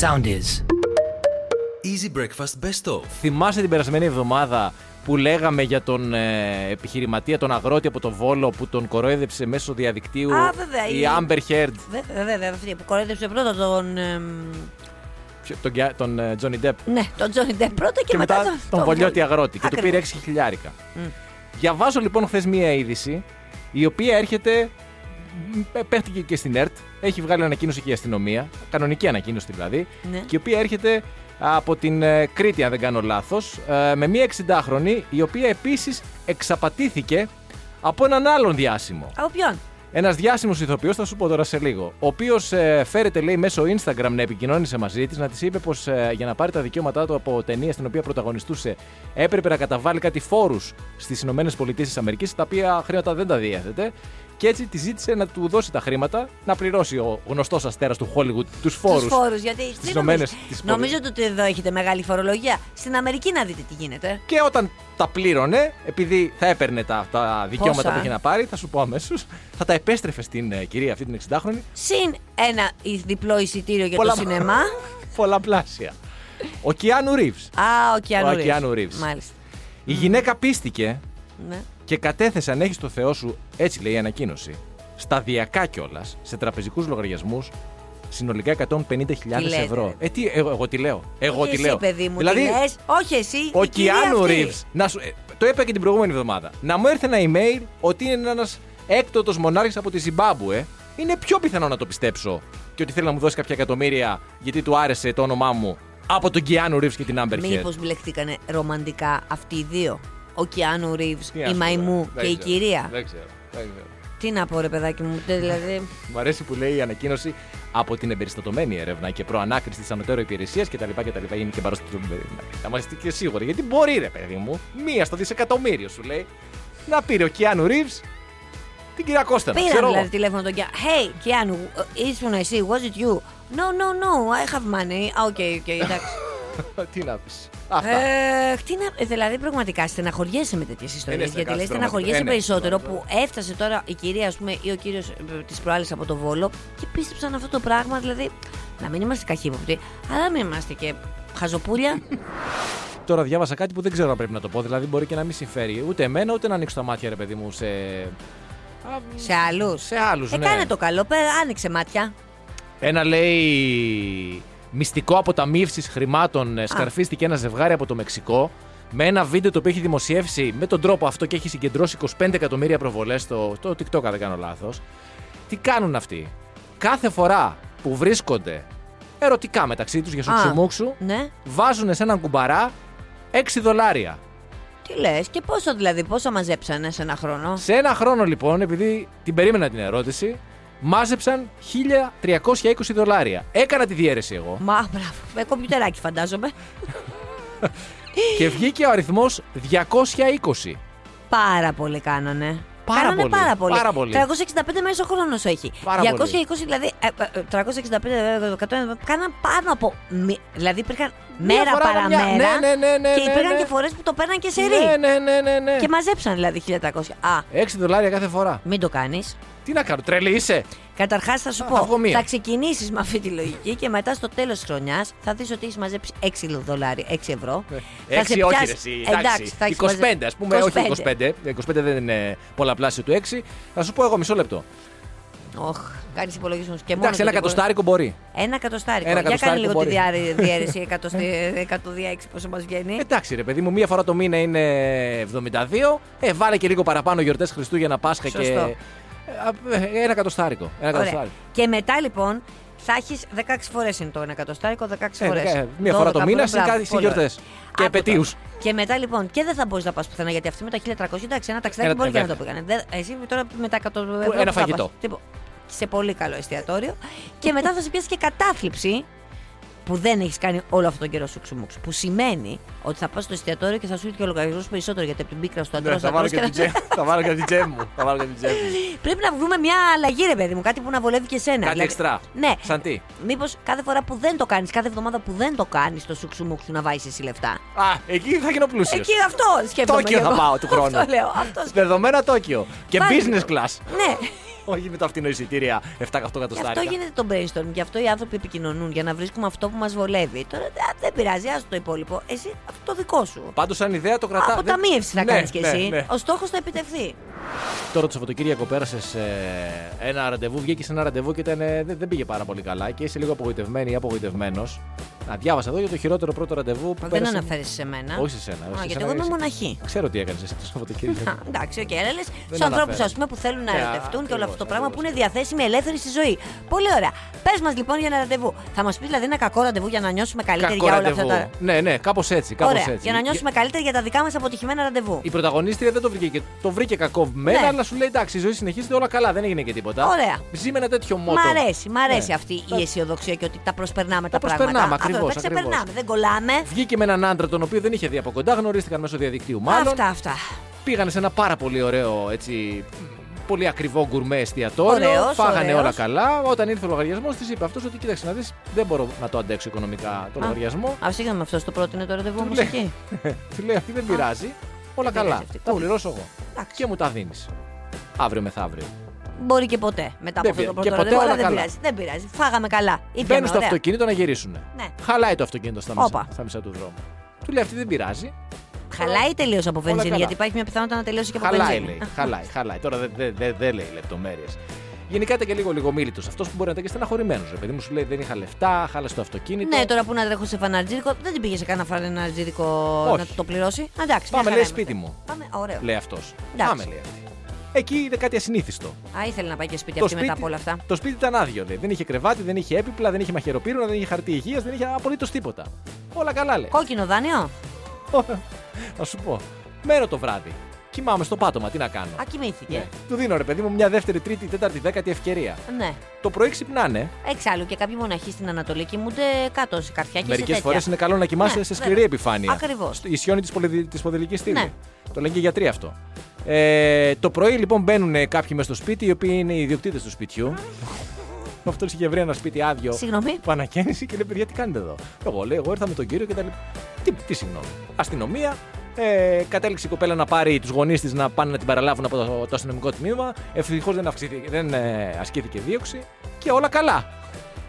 Sound is; Easy Breakfast Best of. Θυμάσαι την περασμένη εβδομάδα που λέγαμε για τον ε, επιχειρηματία, τον αγρότη από το Βόλο που τον κορόιδεψε μέσω διαδικτύου Α, βέβαια, η η- Amber Heard, Βέβαια, βέβαια, αυτή που κορέδεψε πρώτα τον. εμ, ποιο- τον, Γκιά- τον ε, Johnny Depp ναι, τον Τζόνι Ντεπ πρώτα και, και μετά τον, τον Βολιώτη αγρότη και του πήρε Ακριβώς. 6 χιλιάρικα. Διαβάζω λοιπόν χθες μία είδηση η οποία έρχεται. Μ, Πέφτηκε και στην ΕΡΤ. Έχει βγάλει ανακοίνωση και η αστυνομία. Κανονική ανακοίνωση δηλαδή. Ναι. Και η οποία έρχεται από την ε, Κρήτη, αν δεν κάνω λάθος. Με μία 60χρονη η οποία επίσης εξαπατήθηκε από έναν άλλον διάσημο. Από ποιον; Ένας διάσημος ηθοποιός, θα σου πω τώρα σε λίγο. Ο οποίος φέρεται, λέει, μέσω Instagram να επικοινώνησε μαζί της, να της είπε πως για να πάρει τα δικαιώματά του από ταινία στην οποία πρωταγωνιστούσε, έπρεπε να καταβάλει κάτι φόρους στις ΗΠΑ, τα οποία χρήματα δεν τα διέθετε. Και έτσι τη ζήτησε να του δώσει τα χρήματα, να πληρώσει ο γνωστός αστέρας του Hollywood τους φόρου. Τους φόρους. Γιατί. στις τι Ηνωμένες νομίζεις- της Νομίζω ότι εδώ έχετε μεγάλη φορολογία. Στην Αμερική να δείτε τι γίνεται. Και όταν τα πλήρωνε, επειδή θα έπαιρνε τα, τα δικαιώματα Πόσα; που είχε να πάρει, θα σου πω αμέσως, θα τα επέστρεφε στην ε, κυρία αυτή την 60χρονη Συν ένα διπλό εισιτήριο για Πολλά- το σινεμά. πολλαπλάσια. Ο Κιάνου Ρίβς. Α, ο Κιάνου Ο Ρίβς. Κιάνου Ρίβς. Μάλιστα. Η γυναίκα πίστηκε Ναι. Και κατέθεσε αν έχεις το Θεό σου, έτσι λέει η ανακοίνωση, σταδιακά κιόλας σε τραπεζικούς λογαριασμούς συνολικά 150.000 Τι λέτε, ευρώ. ρε. Ε, τι, εγώ, εγώ τι λέω. Εγώ Όχι τι εσύ, λέω. παιδί μου, δηλαδή, τι λες; Όχι εσύ. ο η κυρία Κιάνου αυτή. Ρίβς, να σου, ε, το είπα και την προηγούμενη εβδομάδα, να μου έρθει ένα email ότι είναι ένας έκτοτος μονάρχης από τη Ζιμπάμπουε, είναι πιο πιθανό να το πιστέψω και ότι θέλει να μου δώσει κάποια εκατομμύρια γιατί του άρεσε το όνομά μου από τον Κιάνου Ρίβς και την Amber Heard. Μήπως μπλεχτήκανε ρομαντικά αυτοί οι δύο; Ο Κιάνου Ρίβς, Τι να η σου πω, Μαϊμού δεν και η ξέρω, κυρία. Δεν ξέρω. Δεν ξέρω. Τι να πω, ρε παιδάκι μου. τε- Δηλαδή. Μου αρέσει που λέει η ανακοίνωση από την εμπεριστατωμένη έρευνα και προανάκριση της ανωτέρω υπηρεσίας κτλ. κτλ. Είναι και παρό Θα είμαστε και σίγουροι. Γιατί μπορεί, ρε παιδί μου, μία στο δισεκατομμύριο σου λέει να πήρε ο Κιάνου Ρίβ την κυρία Κώστανα. Πήραν ξέρω δηλαδή εγώ. τηλέφωνο τον Κιάνου. Hey, Κιάνου, ήσουν εσύ, was it you? No, no, no, I have money. Ah, Okay, okay, εντάξει. Τι να πεις. Αυτά. Ε, τι να, ε, δηλαδή, πραγματικά στεναχωριέσαι με τέτοιες Είναι ιστορίες. Γιατί στεναχωριέσαι, λέει στεναχωριέσαι ναι, περισσότερο ναι, ναι. που έφτασε τώρα η κυρία ας πούμε, ή ο κύριος της προάλλης από το Βόλο και πίστεψαν αυτό το πράγμα. Δηλαδή, να μην είμαστε καχύποπτοι, αλλά να μην είμαστε και χαζοπούλια. Τώρα διάβασα κάτι που δεν ξέρω αν πρέπει να το πω. Δηλαδή μπορεί και να μην συμφέρει ούτε εμένα ούτε να ανοίξω τα μάτια, ρε παιδί μου, σε. Α, σε άλλους. Σε άλλους, Ε, ναι. κάνε το καλό, πέ, άνοιξε μάτια. Ένα λέει μυστικό αποταμίευσης χρημάτων ε, σκαρφίστηκε ένα ζευγάρι από το Μεξικό με ένα βίντεο το οποίο έχει δημοσιεύσει με τον τρόπο αυτό και έχει συγκεντρώσει 25 εκατομμύρια προβολές στο, στο TikTok, αν δεν κάνω λάθος. Τι κάνουν αυτοί; Κάθε φορά που βρίσκονται ερωτικά μεταξύ τους για σουξουμούξου, Ναι. βάζουν σε έναν κουμπαρά 6 δολάρια. Τι λες, και πόσο δηλαδή, πόσο μαζέψανε σε ένα χρόνο; Σε ένα χρόνο λοιπόν, επειδή την περίμενα την ερώτηση, μάζεψαν 1320 δολάρια. Έκανα τη διαίρεση εγώ. Μα, μπράβο. Με κομπιουτεράκι φαντάζομαι. και βγήκε ο αριθμός 220. Πάρα πολύ κάνανε. Πάρα Κάνανε πολύ, πάρα πολύ. πάρα πολύ. 365 μέρε ο χρόνος έχει. Πάρα 220 πολύ. δηλαδή. ε, ε, 365 ε, 100, κάναν πάνω από. μη- Δηλαδή υπήρχαν Μία μέρα φορά παραμέρα. μια- ναι, ναι, ναι, ναι, και ναι, υπήρχαν ναι. και φορές που το παίρναν και σε ρί. Ναι, ναι, ναι, ναι, ναι. Και μαζέψαν δηλαδή 1300. Α, 6 δολάρια κάθε φορά. μην το κάνεις. Τι να κάνω, τρελή είσαι. Καταρχάς θα σου Α, πω. θα βγω μία. Θα ξεκινήσεις με αυτή τη λογική και μετά στο τέλος της χρονιάς θα δεις ότι έχεις μαζέψει 6 δολάρια, 6 ευρώ. Θα 6 σε Ε, όχι, πιάσει- ρε, εσύ. Εντάξει, θα έχεις 25, ας πούμε, όχι 25. 25. 25 δεν είναι πολλαπλάσιο του 6. Θα σου πω εγώ μισό λεπτό. Οχ, κάνεις υπολογισμούς και μόνο. Εντάξει, ένα το τίποτα. εκατοστάρικο μπορεί. Ένα εκατοστάρικο. Ένα Για κάνει εκατοστάρικο λίγο τη μπορεί. διάρρη- διαίρεση εκατοστή- εκατοδία έξι πόσο μας βγαίνει. Εντάξει, ρε παιδί μου, μία φορά το μήνα είναι 72. Ε, βάλε και λίγο παραπάνω γιορτές Χριστούγεννα, Πάσχα και. Σωστό. Ε, ε, Ένα εκατοστάρικο. Ένα Ωραία. εκατοστάρικο. Και μετά λοιπόν θα έχεις 16 φορές είναι το ένα εκατοστάρικο, 16 Ε, φορές. δεκα- μία φορά το μήνα συν κάτι συν γιορτές. Και επαιτίους. Και μετά λοιπόν και δεν θα μπορείς να πας πουθενά γιατί αυτή με τα 1300 εντάξει, ένα ταξιδάκι Ένα- μπορεί και να βέβαια. το πήγανε. Δεν- Εσύ τώρα με τα 100 ευρώ. ένα που θα φαγητό. πας. Τίπο- Σε πολύ καλό εστιατόριο. και μετά θα σε πιάσει και κατάθλιψη που δεν έχεις κάνει όλο αυτόν τον καιρό σου ξουμούξ. Που σημαίνει ότι θα πας στο εστιατόριο και θα σου έρθει και ο λογαριασμός περισσότερο γιατί από την πίκρα στο αντρό Ναι, θα βάλω και την τζέμ- θα βάλω και την τζέμ μου. Θα βάλω και την τζέμ μου. Πρέπει να βρούμε μια αλλαγή, ρε παιδί μου, κάτι που να βολεύει και εσένα. Κάτι εξτρά. Ναι. Σαν τι; Μήπως κάθε φορά που δεν το κάνεις, κάθε εβδομάδα που δεν το κάνεις, το σουξουμούξ σου να βάζεις εσύ λεφτά; Α, εκεί θα γίνω πλούσιος. Εκεί αυτό σκέφτομαι. Τόκιο κι θα εγώ. πάω του χρόνου. Αυτό λέω. Αυτός σκέφτομαι. Δεδομένα Τόκιο. Και Βάλε business το. class. Ναι. Όχι με τα αυτινοεισιτήρια 7-8 Γι' αυτό εκατοστάρικα. γίνεται το brainstorm. Γι' αυτό οι άνθρωποι επικοινωνούν για να βρίσκουμε αυτό που μας βολεύει. Τώρα α, δεν πειράζει, άστο το υπόλοιπο. Εσύ αυτό το δικό σου. Πάντως, σαν ιδέα το κρατάω. Αποταμίευση θα Ναι, κάνεις κι ναι, εσύ. ναι. Ο στόχος θα επιτευχθεί. Τώρα το Σαββατοκύριακο πέρασες ένα ραντεβού, βγήκες σε ένα ραντεβού και ήταν, ε, δεν, δεν πήγε πάρα πολύ καλά και είσαι λίγο απογοητευμένη ή απογοητευμένος. Να διάβασα εδώ για το χειρότερο πρώτο ραντεβού που Δεν πέρασε. αναφέρεις σε μένα. Όχι σε σένα. Α, σε γιατί σένα εγώ είμαι εσύ- μοναχή. Ξέρω τι έκανες εσύ το Σαββατοκύριακο. Α, εντάξει, οκ, αλλά λες Δεν στους ανθρώπους αναφέρεις. που θέλουν να Ναι, ερωτευτούν και όλο αυτό το ακριβώς, πράγμα που ακριβώς. είναι διαθέσιμοι ελεύθεροι στη ζωή. Πολύ ωραία. Πες μας λοιπόν για ένα ραντεβού. Θα μας πεις δηλαδή ένα κακό ραντεβού για να νιώσουμε καλύτεροι Κακό για όλα αυτά ραντεβού. τα. Ναι, ναι, κάπως έτσι. Κάπως Ωραία, έτσι. για να νιώσουμε καλύτερα για τα δικά μας αποτυχημένα ραντεβού. Η πρωταγωνίστρια δεν το βρήκε, και- το βρήκε κακό μένα, Ναι. αλλά σου λέει εντάξει, η ζωή συνεχίζεται όλα καλά, δεν έγινε και τίποτα. Ωραία. Ζει με ένα τέτοιο μότο. Μ' αρέσει, μ' αρέσει Ναι. αυτή η αισιοδοξία και ότι τα προσπερνάμε τα, Τα προσπερνάμε, πράγματα. ακριβώς, Αυτό, τα ακριβώς. ξεπερνάμε, δεν κολλάμε. Βγήκε με έναν άντρα τον οποίο δεν είχε δει από κοντά, γνωρίστηκαν μέσω διαδικτύου μάλλον. Αυτά, αυτά. Πήγανε σε ένα πάρα πολύ ωραίο, έτσι, πολύ ακριβό γκουρμέ εστιατόριο. Ωραίος, φάγανε ωραίος. όλα καλά. Όταν ήρθε ο λογαριασμός, της είπε αυτός ότι κοίταξε να δεις, δεν μπορώ να το αντέξω οικονομικά το Α. λογαριασμό. Α, σίγουρα με αυτός το πρότεινε το ραντεβού Του όμως λέει. εκεί. Του λέει αυτή δεν πειράζει. Όλα πειράζει καλά. αυτή. Τα Cool. πληρώσω εγώ. Εντάξει. Και μου τα δίνεις. Αύριο μεθαύριο. Μπορεί και ποτέ μετά από Δεν αυτό το πειράζει. Και πρώτο ποτέ ραντεβού, όλα αλλά δεν καλά. πειράζει. Δεν πειράζει. Φάγαμε καλά. Ήπιαμε Μπαίνουν στο ωραία. αυτοκίνητο να γυρίσουν. Ναι. Χαλάει το αυτοκίνητο στα μισά, Όπα. στα μισά του δρόμου. Του λέει αυτή δεν πειράζει. Χαλάει τελείως από Όλα βενζίνη, καλά. γιατί υπάρχει μια πιθανότητα να τελειώσει και από Χαλάει, βενζίνη. λέει. χαλάει, χαλάει. Τώρα δεν δε, δε, δε λέει λεπτομέρειες. Γενικά ήταν και λίγο λιγομίλητος. Αυτός που μπορεί να ήταν και στεναχωρημένος. Ρε παιδί μου σου λέει δεν είχα λεφτά, χάλασε το αυτοκίνητο. Ναι, τώρα που να τρέχω σε φαναρτζίδικο, δεν την πήγε σε κανένα φαναρτζίδικο Όχι. να το πληρώσει. Εντάξει, Πάμε, μια χαρά λέει, είμαστε. σπίτι μου. Πάμε, ωραίο. Λέει αυτός. Εντάξει. Πάμε, λέει αυτή. Εκεί είναι κάτι ασυνήθιστο. Α, ήθελε να πάει και σπίτι αυτή μετά από όλα αυτά. το σπίτι ήταν άδειο. Λέει. Δεν είχε κρεβάτι, δεν είχε έπιπλα, δεν είχε μαχαιροπύρουνα, δεν είχε χαρτί υγείας, δεν είχε απολύτως τίποτα. Όλα καλά λέει. Κόκκινο δάνειο. Να σου πω. Μένω το βράδυ. Κοιμάμαι στο πάτωμα, τι να κάνω. Α, κοιμήθηκε. Ναι. Του δίνω ρε παιδί μου μια δεύτερη, τρίτη, τέταρτη, δέκατη ευκαιρία. Ναι. Το πρωί ξυπνάνε. Εξάλλου και κάποιοι μοναχοί στην Ανατολή κοιμούνται κάτω σε καρφιά και Μερικές σε τέτοια. φορές είναι καλό να κοιμάσαι Ναι, σε σκληρή βέβαια. επιφάνεια. Ακριβώς. Στο- Ισιώνει της πολυδη- της ποδηλική στήλη. Ναι. Το λένε και οι γιατροί αυτό. Ε, το πρωί λοιπόν μπαίνουν κάποιοι μες στο σπίτι, οι οποίοι είναι οι ιδιοκτήτες του σπιτιού. Αυτός είχε βρει ένα σπίτι άδειο. Συγγνώμη. Πανακαίνιση και λέει: Παιδιά, τι κάνετε εδώ; Εγώ λέω: Εγώ ήρθα με τον κύριο και τα λοιπά. Τι, τι συγγνώμη. Αστυνομία. Ε, κατέληξε η κοπέλα να πάρει τους γονείς της να πάνε να την παραλάβουν από το, το αστυνομικό τμήμα. Ευτυχώς δεν, αυξήθηκε- δεν ε, ασκήθηκε δίωξη. Και όλα καλά.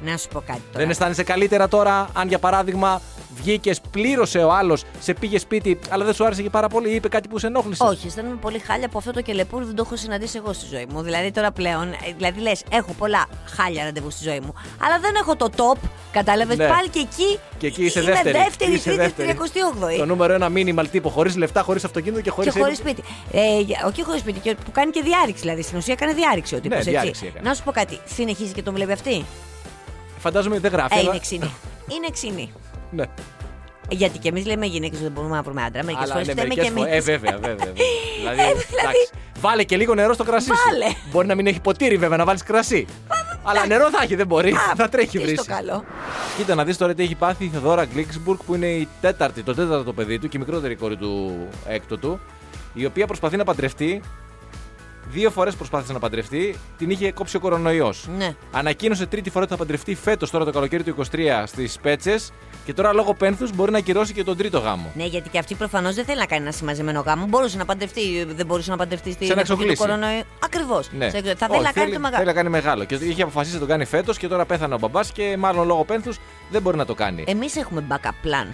Να σου πω κάτι τώρα. Δεν αισθάνεσαι καλύτερα τώρα, αν για παράδειγμα βγήκες, πλήρωσε ο άλλος, σε πήγε σπίτι, αλλά δεν σου άρεσε και πάρα πολύ ή είπε κάτι που σε ενόχλησε; Όχι, αισθάνομαι πολύ χάλια από αυτό το κελεπούρ δεν το έχω συναντήσει εγώ στη ζωή μου. Δηλαδή τώρα πλέον, ε, δηλαδή λες, έχω πολλά χάλια ραντεβού στη ζωή μου. Αλλά δεν έχω το top, κατάλαβες; Ναι. πάλι και εκεί. Και εκεί είσαι είμαι δεύτερη. δεύτερη, Είσαι τρίτη, δεύτερη. 38η. Το νούμερο ένα μήνυμα τύπο χωρίς λεφτά, χωρίς αυτοκίνητο και χωρίς. Και χωρίς σπίτι. Ε, για- όχι χωρίς σπίτι, και που κάνει και διάρρηξη. Δηλαδή στην ουσία έκανε διάρρηξη ο τύπος. Ναι, διάρρηξη έκανε. Να σου πω κάτι. Συνεχίζει και τον βλέπει αυτή; Φαντάζομαι δεν γράφει. Ε, αλλά- είναι ξύνη. Είναι ξύνη. Ναι. Γιατί και εμείς λέμε γυναίκες δεν μπορούμε να βρούμε άντρα. Μερικές Αλλά φορές ναι, λέμε μερικές και εμεί. φορές- Ε, βέβαια, βέβαια. βέβαια. δηλαδή, Ε, εντάξει. δηλαδή- Βάλε και λίγο νερό στο κρασί Βάλε. σου. Μπορεί να μην έχει ποτήρι, βέβαια, να βάλεις κρασί. Αλλά νερό θα έχει, δεν μπορεί. θα τρέχει Τι στο βρύση. καλό. Κοίτα να δεις τώρα τι έχει πάθει η Θεοδόρα Γκλίξμπουργκ που είναι η τέταρτη, το τέταρτο παιδί του και η μικρότερη κόρη του έκτοτου, η οποία προσπαθεί να παντρευτεί. Δύο φορές προσπάθησε να παντρευτεί, την είχε κόψει ο κορονοϊός. Ναι. Ανακοίνωσε τρίτη φορά ότι θα παντρευτεί φέτος τώρα το καλοκαίρι του 23 στις Πέτσες και τώρα λόγω πένθους μπορεί να ακυρώσει και τον τρίτο γάμο. Ναι, γιατί και αυτή προφανώς δεν θέλει να κάνει ένα συμμαζεμένο γάμο. Μπορούσε να παντρευτεί, δεν μπορούσε να παντρευτεί στην Σε ένα εποχή του εξοκλήσι. κορονοϊού. Ακριβώς. Ναι. Θα Όχι, θέλει να κάνει το μεγάλο. Θέλει να κάνει μεγάλο. Και είχε αποφασίσει να το κάνει φέτος και τώρα πέθανε ο μπαμπάς και μάλλον λόγω πένθους δεν μπορεί να το κάνει. Εμείς έχουμε backup plan.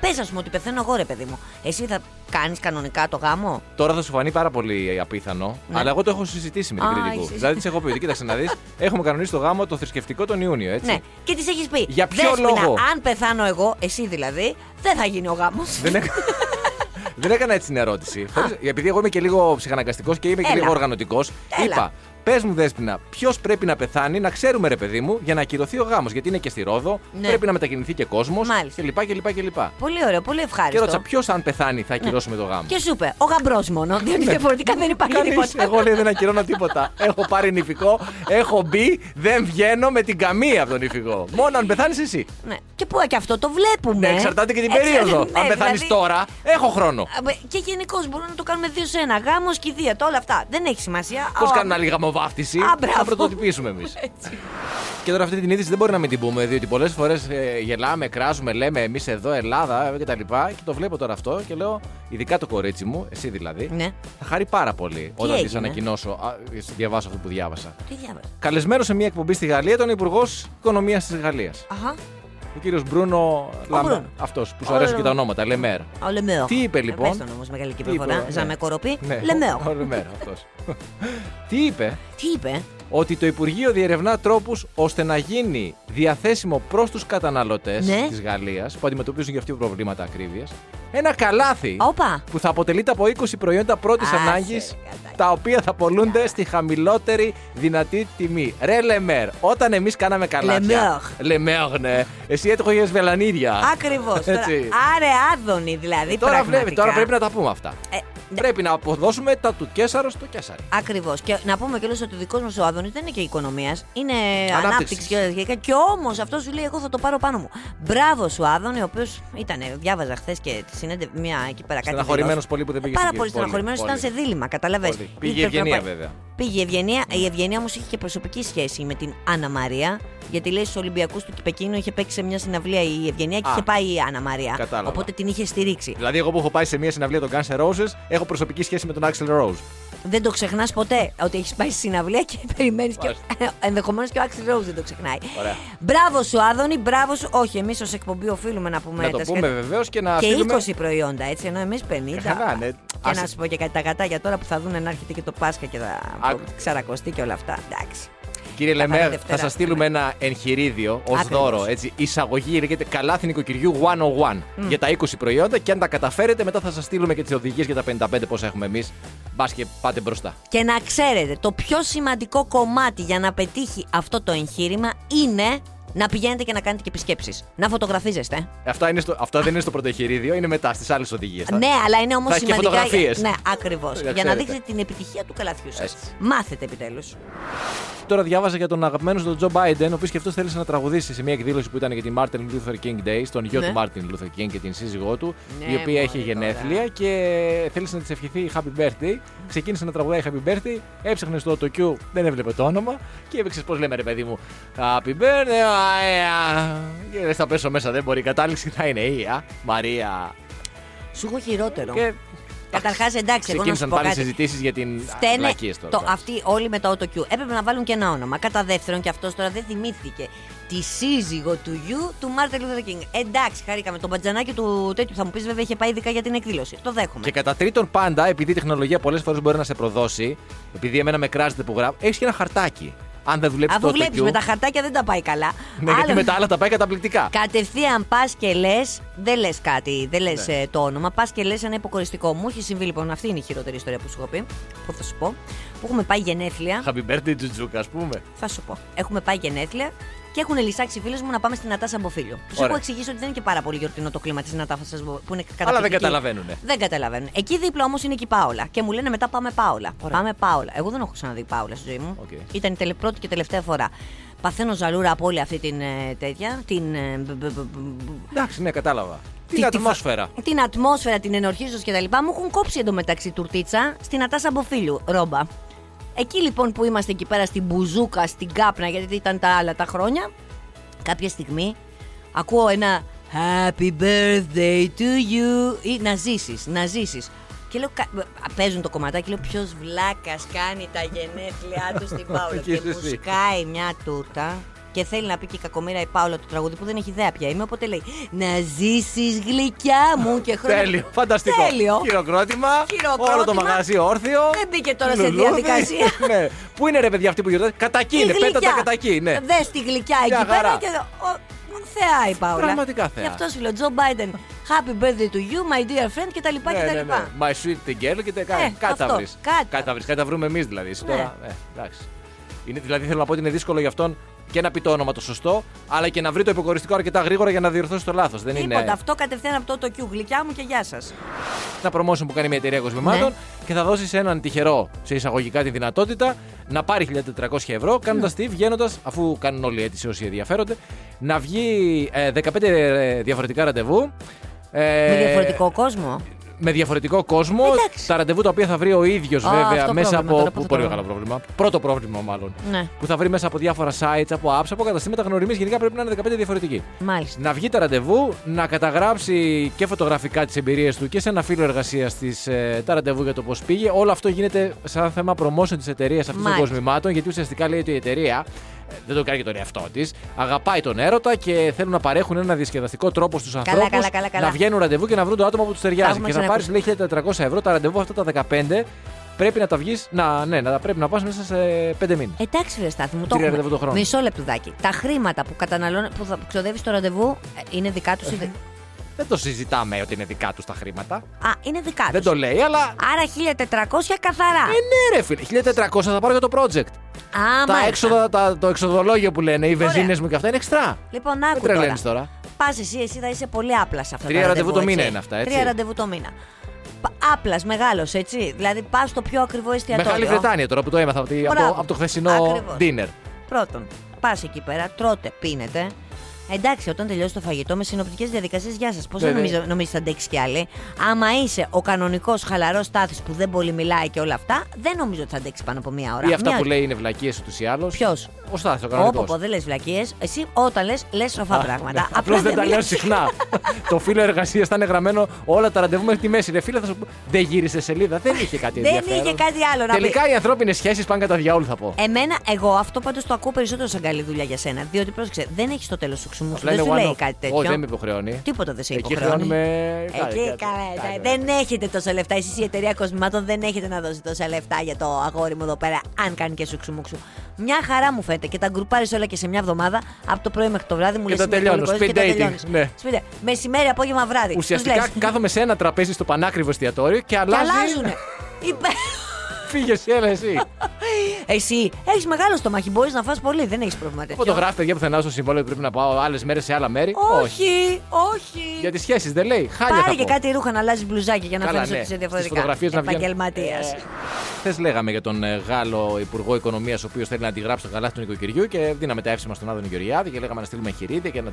Πες, ας πούμε, ότι πεθαίνω εγώ, ρε παιδί μου. Εσύ θα κάνεις κανονικά το γάμο; Τώρα θα σου φανεί πάρα πολύ απίθανο, Ναι. αλλά εγώ το έχω συζητήσει με την Α, κριτικού. έχεις Δηλαδή τη έχω πει: Κοίταξε να δεις, έχουμε κανονίσει το γάμο το θρησκευτικό τον Ιούνιο, έτσι. Ναι. Και τη έχεις πει. Για ποιο «Δέσποινα, λόγο;» Αν πεθάνω εγώ, εσύ δηλαδή, δεν θα γίνει ο γάμος. Δεν, έκα... δεν έκανα έτσι την ερώτηση. Χωρίς- Επειδή εγώ είμαι και λίγο ψυχαναγκαστικός και είμαι και Έλα. λίγο οργανωτικός, Έλα. είπα: Πες μου, Δέσπινα, ποιος πρέπει να πεθάνει, να ξέρουμε, ρε παιδί μου, για να ακυρωθεί ο γάμος. Γιατί είναι και στη Ρόδο, Ναι. πρέπει να μετακινηθεί και κόσμος Μάλιστα. κλπ. κλπ, κλπ. Πολύ ωραίο, πολύ Και ευχάριστο. ρώτησα ποιος, αν πεθάνει, θα ακυρώσουμε το γάμο. Και σου είπε, ο γαμπρός μόνο. διότι διαφορετικά δεν υπάρχει Κανείς, τίποτα. εγώ λέει δεν ακυρώνω τίποτα. έχω πάρει νηφικό, έχω μπει, δεν βγαίνω με την καμία από τον νηφικό. Μόνο αν πεθάνεις εσύ. Ναι. Και που και αυτό το βλέπουμε. Ναι, εξαρτάται και την Εξαρτάται- περίοδο. ναι, αν πεθάνεις δηλαδή- τώρα, έχω χρόνο. Α, μπε, Και γενικώς μπορούμε να το κάνουμε δύο σε ένα. Γάμος, κηδεία, όλα αυτά. Δεν έχει σημασία. Πώς Α, κάνουν άλλοι ονομοβάφτιση. Α, μπράβο. θα πρωτοτυπήσουμε εμεί. Και τώρα αυτή την είδηση δεν μπορεί να μην την πούμε, διότι πολλές φορές γελάμε, κράζουμε, λέμε εμείς εδώ Ελλάδα κτλ. Και, και το βλέπω τώρα αυτό και λέω, ειδικά το κορίτσι μου, εσύ δηλαδή, Ναι. θα χαρεί πάρα πολύ όταν τη έγινε; ανακοινώσω, α, διαβάσω αυτό που διάβασα. Τι διάβασα. Καλεσμένο σε μια εκπομπή στη Γαλλία ήταν ο Υπουργός Οικονομίας της Γαλλίας. Αχα. Ο κύριος Μπρούνο Λαμπέ. Μπρούνο. Αυτός που σου Ο αρέσουν και τα Λεμπέρ. ονόματα, Λεμέρ. Ο Λεμέο. Τι είπε, λοιπόν; Πες τον όμως με γαλλική Τι είπε, προφορά. ναι. Ζαμε κοροπή. Ναι, Λεμέο. Ο Λεμέρ, αυτός. Τι είπε, Τι είπε; Ότι το Υπουργείο διερευνά τρόπους ώστε να γίνει διαθέσιμο προς τους καταναλωτές Ναι. της Γαλλίας που αντιμετωπίζουν και αυτοί προβλήματα ακρίβειας ένα καλάθι Όπα. που θα αποτελείται από 20 προϊόντα πρώτης Άσε, ανάγκης κατάκι. τα οποία θα πολλούνται στη χαμηλότερη δυνατή τιμή. Ρε Λεμέρ, όταν εμείς κάναμε καλάθια. Λεμέρ, ναι. Εσύ έτρωγες βελανίδια. Ακριβώς. Έτσι. Άρε άδωνη δηλαδή. Τώρα, βλέπει, πραγματικά. τώρα πρέπει να τα πούμε αυτά. Ε, ναι. Πρέπει να αποδώσουμε τα του Κέσσαρο στο Κέσσαρι. Ακριβώς. Και να πούμε κιόλας ότι ο δικός μας ο Άδωνης δεν είναι και οικονομίας. Είναι Ανάπτυξης. ανάπτυξης και όλα τέτοια. Και όμως αυτό σου λέει: Εγώ θα το πάρω πάνω μου. Μπράβο σου, Άδωνη, ο οποίος ήταν, διάβαζα χθες και τη συνέντευξη μια εκεί πέρα κάτι. Στεναχωρημένος δηλώσεις. πολύ που δεν πήγε Πάρα στην πολύ πόλη. στεναχωρημένος, Πολύ. ήταν σε δίλημα, καταλαβες. Πολύ. Πήγε η Ήθελε να Ευγενία, πάει- βέβαια. Πήγε η Ευγενία. Η Ευγενία όμως είχε και προσωπική σχέση με την Άννα Μαρία. Γιατί λέει στους Ολυμπιακούς του Πεκίνου είχε παίξει σε μια συναυλία η Ευγενία και Α. είχε πάει η Άννα Μαρία. Κατάλαβα. Οπότε την είχε στηρίξει. Δηλαδή, εγώ που έχω πάει σε μια συναυλία των Guns N' Roses, έχω προσωπική σχέση με τον Axel Rose. Δεν το ξεχνάς ποτέ ότι έχεις πάει στη συναυλία και περιμένεις και. Μάλιστα. Ενδεχομένως και ο Άξιλ Ρόουζ δεν το ξεχνάει. Ωραία. Μπράβο σου, Άδωνη, μπράβο σου. Όχι, εμείς ως εκπομπή οφείλουμε να πούμε να το τα πούμε σχέδια. βεβαίως και να Και στείλουμε. 20 προϊόντα, έτσι, ενώ εμείς 50. Καλά, ναι. Και Ας- να σου πω και κάτι τα γατάκια τώρα που θα δουν να έρχεται και το Πάσχα και θα Άκου. ξαρακωστεί και όλα αυτά. Εντάξει. Κύριε Θα Λεμέρ, πάρει θα Δευτέρα, σας στείλουμε ένα εγχειρίδιο ως Ακριβώς. δώρο. Έτσι, εισαγωγή λέγεται Καλάθι νοικοκυριού 101 για τα 20 προϊόντα. Και αν τα καταφέρετε, μετά θα σας στείλουμε και τις οδηγίες για τα 55 πόσα έχουμε εμείς. Μπας και πάτε μπροστά. Και να ξέρετε, το πιο σημαντικό κομμάτι για να πετύχει αυτό το εγχείρημα είναι να πηγαίνετε και να κάνετε και επισκέψεις. Να φωτογραφίζεστε. Αυτά, είναι στο, αυτά δεν είναι στο πρώτο εγχειρίδιο, είναι μετά στις άλλες οδηγίες. Ναι, αλλά είναι όμως Θα έχει και σημαντικά. φωτογραφίες. Ναι, ακριβώς. Να Για να ξέρετε. δείξετε την επιτυχία του καλαθιού σας. Έτσι. Μάθετε επιτέλους. Τώρα διάβαζα για τον αγαπημένο τον Τζο Μπάιντεν, ο οποίος και αυτός θέλησε να τραγουδήσει σε μια εκδήλωση που ήταν για τη Martin Luther King Day, στον γιο Ναι. του Martin Luther King και την σύζυγό του, Ναι, η οποία είχε μωρέ, γενέθλια τώρα. και θέλησε να της ευχηθεί Happy Birthday. Ξεκίνησε να τραγουδάει Happy Birthday, έψαχνε στο AutoCue, δεν έβλεπε το όνομα και έπαιξε πώς λέμε ρε παιδί μου, Happy Birthday, Maria. Και λες, θα πέσω μέσα, δεν μπορεί. Η κατάληξη θα είναι η α, Μαρία. Σου έχω χειρότερο. Και Καταρχάς, εντάξει, εγώ να σου ξεκίνησαν πω πάλι κάτι. συζητήσεις για την Φταίνε βλακίες τώρα. το, εντάξει. αυτοί όλοι με το AutoCue. Έπρεπε να βάλουν και ένα όνομα. Κατά δεύτερον, και αυτός τώρα δεν θυμήθηκε τη σύζυγο του γιου του Μάρτιν Λούθερ Κίνγκ. Εντάξει, χαρήκαμε. Το μπατζανάκι του τέτοιου θα μου πεις βέβαια είχε πάει ειδικά για την εκδήλωση. Το δέχομαι. Και κατά τρίτον, πάντα, επειδή η τεχνολογία πολλές φορές μπορεί να σε προδώσει, επειδή εμένα με κράζετε που γράφω, έχεις και ένα χαρτάκι. Αν δεν δουλέψει Αφού το βλέπεις AutoCue, με τα χαρτάκια δεν τα πάει καλά. Ναι, γιατί Άλλο- με τα άλλα τα πάει καταπληκτικά. Κατευθείαν πας και λες, δεν λες κάτι, δεν λες Ναι. το όνομα, πας και λες ένα υποκοριστικό. Μου έχει συμβεί λοιπόν, αυτή είναι η χειρότερη ιστορία που σου έχω πει, που θα σου πω. Που έχουμε πάει γενέθλια. Happy birthday, Τζουτζούκα, ας πούμε. Θα σου πω. Έχουμε πάει γενέθλια και έχουν λυσσάξει οι φίλες μου να πάμε στην Νατάσα Μποφίλιου. Τους Ωραία. έχω εξηγήσει ότι δεν είναι και πάρα πολύ γιορτινό το κλίμα της Νατάσα που είναι καταπληκτική. Αλλά δεν καταλαβαίνουν. Δεν καταλαβαίνουν. Εκεί δίπλα όμως είναι και η Πάολα. Και μου λένε μετά πάμε Πάολα. Πάμε Πάολα. Εγώ δεν έχω ξαναδεί Πάολα στη ζωή μου. Οκ. Ήταν η τελε- πρώτη και τελευταία φορά. Παθαίνω ζαλούρα από όλη αυτή την ε, τέτοια. Την. ε, μπ- μπ- μπ- μπ- Εντάξει, ναι, κατάλαβα. τη- Την τη- ατμόσφαιρα. Την ατμόσφαιρα, την ενορχίζωση κτλ. Μου έχουν κόψει εντωμεταξύ τουρτίτσα στην Νατάσα Μποφίλιου, ρόμπα. Εκεί λοιπόν που είμαστε εκεί πέρα στην Μπουζούκα, στην Κάπνα, γιατί ήταν τα άλλα τα χρόνια, κάποια στιγμή ακούω ένα Happy birthday to you ή να ζήσεις, να ζήσεις. Και λέω, κα- παίζουν το κομματάκι, λέω ποιος βλάκας κάνει τα γενέθλια του στην Πάολα. Και και μου εσύ. σκάει μια τούρτα και θέλει να πει και η κακομήρα η Πάολα του τραγούδι που δεν έχει ιδέα πια είμαι. Οπότε λέει Να ζήσεις γλυκιά μου και χρόνια. Τέλειο, φανταστικό. Τέλειο. Χειροκρότημα. Χειροκρότημα. Όλο το μαγαζί όρθιο. Δεν μπήκε τώρα σε Λουλούδι. διαδικασία. ναι. Πού είναι ρε παιδιά αυτοί που γιορτάζουν. Κατά εκεί είναι, πέτα τα κατά εκεί. Ναι. Δες τη γλυκιά Μια εκεί χαρά. πέρα και. Ο, ο, θεά η Πάολα. Πραγματικά θεά. Γι' αυτό σου λέω, Τζο Μπάιντεν, happy birthday to you, my dear friend κτλ. Ναι, ναι, κτλ. ναι. My sweet girl και τε- Ε, κάτι θα αυτό. βρεις. Κάτι. Κάτι θα βρεις. Κάτι θα βρούμε εμείς δηλαδή. Εσύ Ναι. τώρα. Ε, εντάξει. Είναι, δηλαδή θέλω να πω ότι είναι δύσκολο για αυτόν και να πει το όνομα το σωστό, αλλά και να βρει το υποκοριστικό αρκετά γρήγορα για να διορθώσει το λάθος. Δεν Τίποτα, είναι αυτό κατευθείαν από το το Q. Γλυκιά μου και γεια σας. ένα promotion που κάνει μια εταιρεία κοσμημάτων Ναι. και θα δώσει σε έναν τυχερό σε εισαγωγικά τη δυνατότητα να πάρει 1.400 ευρώ, κάνοντας Ναι. τι, βγαίνοντας, αφού κάνουν όλοι αίτηση όσοι ενδιαφέρονται, να βγει ε, 15 διαφορετικά ραντεβού. ε, Με διαφορετικό κόσμο. Με διαφορετικό κόσμο. Εντάξει. Τα ραντεβού τα οποία θα βρει ο ίδιος Α, βέβαια αυτό μέσα πρόβλημα από. τώρα, πού θα πολύ το μεγάλο πρόβλημα. Πρώτο πρόβλημα, μάλλον. Ναι, Που θα βρει μέσα από διάφορα sites, από apps, από καταστήματα γνωριμίε. Γενικά πρέπει να είναι 15 διαφορετικοί. μάλιστα. Να βγει τα ραντεβού, να καταγράψει και φωτογραφικά τις εμπειρίες του και σε ένα φύλλο εργασίας ε, τα ραντεβού για το πώς πήγε. Όλο αυτό γίνεται σαν θέμα promotion της εταιρείας αυτών των Μάλιστα. κοσμημάτων, γιατί ουσιαστικά λέει ότι η εταιρεία ε, δεν το κάνει για τον εαυτό της. Αγαπάει τον έρωτα και θέλουν να παρέχουν ένα διασκεδαστικό τρόπο στους ανθρώπους καλά, καλά, καλά. να βγαίνουν ραντεβού και να βρουν το άτομο που τους ταιριάζει. έχουμε Και θα πάρεις ξανακούσει. λέει 1400 ευρώ τα ραντεβού αυτά τα 15. Πρέπει να τα βγεις, να, ναι, να πρέπει να πας μέσα σε 5 μήνες. Εντάξει, φίλε Στάθη μου, το Τρία έχουμε. ραντεβού το χρόνο. Μισό λεπτουδάκι. Τα χρήματα που καταναλώνει, που θα ξοδεύεις στο ραντεβού, ε, είναι δικά τους. Δεν το συζητάμε ότι είναι δικά τους τα χρήματα. Α, είναι δικά τους. Δεν το λέει, αλλά. Άρα 1400 καθαρά. Ε, ναι, ρε φίλε. 1400 θα πάρω για το project. Α, τα μάλιστα. έξοδα, τα, το εξοδολόγιο που λένε, οι Ωραία. βενζίνες μου και αυτά είναι εξτρά. Λοιπόν, Δεν άκου τώρα. τρελαίνεις τώρα. Πας εσύ, εσύ θα είσαι πολύ άπλας σε αυτά Τρία τα ραντεβού το μήνα έτσι. είναι αυτά, έτσι. Τρία ραντεβού το μήνα. Άπλας, μεγάλος, έτσι. Δηλαδή πας στο πιο ακριβό εστιατόριο. Μεγάλη Βρετάνια τώρα που το έμαθα από, τη- από, το, Μπράβο. από το χθεσινό Ακριβώς. dinner. Πρώτον, πας εκεί πέρα, τρώτε, πίνετε. Εντάξει, όταν τελειώσει το φαγητό με συνοπτικές διαδικασίες, γεια σας. Πώς δεν Βέβαια. νομίζω, νομίζεις θα αντέξεις κι άλλη. Άμα είσαι ο κανονικός χαλαρός τάθη που δεν πολύ μιλάει και όλα αυτά, δεν νομίζω ότι θα αντέξεις πάνω από μία ώρα. Ή αυτά Μία- που λέει είναι βλακίες ούτως ή άλλως. Ποιος; Ο Στάθης, ο Όπω κανονικό. πω, δεν λες βλακίες. Εσύ όταν λες, λες σοφά πράγματα. Απλώς ναι. δεν τα λέω μιλάς. συχνά. το φύλλο εργασίας θα είναι γραμμένο όλα τα ραντεβού μέχρι τη μέση. Ρε φίλε, θα σου πω. Δεν γύρισε σελίδα, δεν είχε κάτι Δεν ενδιαφέρον. είχε κάτι άλλο να πει. Τελικά οι ανθρώπινε σχέσεις πάνε κατά διαόλου, θα πω. Εμένα, εγώ αυτό πάντως το ακούω περισσότερο σαν καλή δουλειά για σένα. Διότι πρόσεξε, δεν έχεις το τέλος του ξουμού. Απλά Δεν είναι σου λέει one-off. κάτι τέτοιο. Όχι, δεν με υποχρεώνει. Τίποτα δεν σε Εκεί υποχρεώνει. χρεώνουμε. Εκεί κάτι, καλά, κάτι, δεν έχετε τόσα λεφτά. Εσείς η εταιρεία κοσμημάτων δεν έχετε να δώσει τόσα λεφτά για το αγόρι μου εδώ πέρα, αν κάνει και σουξουμούξου. Μια χαρά μου φαίνεται και τα γκρουπάρεις όλα και σε μια εβδομάδα από το πρωί μέχρι το βράδυ μου Και λες τα είναι τελειώνω, αλκοολικός speed και τα dating, τελειώνεις. ναι. Speed dating. Μεσημέρι, απόγευμα, βράδυ. Ουσιαστικά Τους λες. κάθομαι σε ένα τραπέζι στο πανάκριβο εστιατόριο και Και αλλάζει. αλλάζουνε. Υπέ- Φύγες, έλα εσύ. Εσύ έχεις μεγάλο στομάχι, μπορείς να φας πολύ, δεν έχεις πρόβλημα τέτοιο. Φωτογράφει παιδιά πουθενά στο συμβόλαιο ότι πρέπει να πάω άλλες μέρες σε άλλα μέρη; Όχι, όχι. Για τις σχέσεις δεν λέει. Χάλια Πάρε θα και πω. κάτι ρούχα να αλλάζεις μπλουζάκι για να Καλά, φαίνεσαι ναι. ότι είσαι Στις διαφορετικά. φωτογραφίες να βγαίνουν. Επαγγελματίας. Χθες λέγαμε για τον ε, Γάλλο Υπουργό Οικονομίας, ο οποίος θέλει να αντιγράψει το καλάθι του νοικοκυριού και δίναμε τα εύσημα στον Άδωνη Γεωργιάδη και λέγαμε να στείλουμε χειρίδια και να,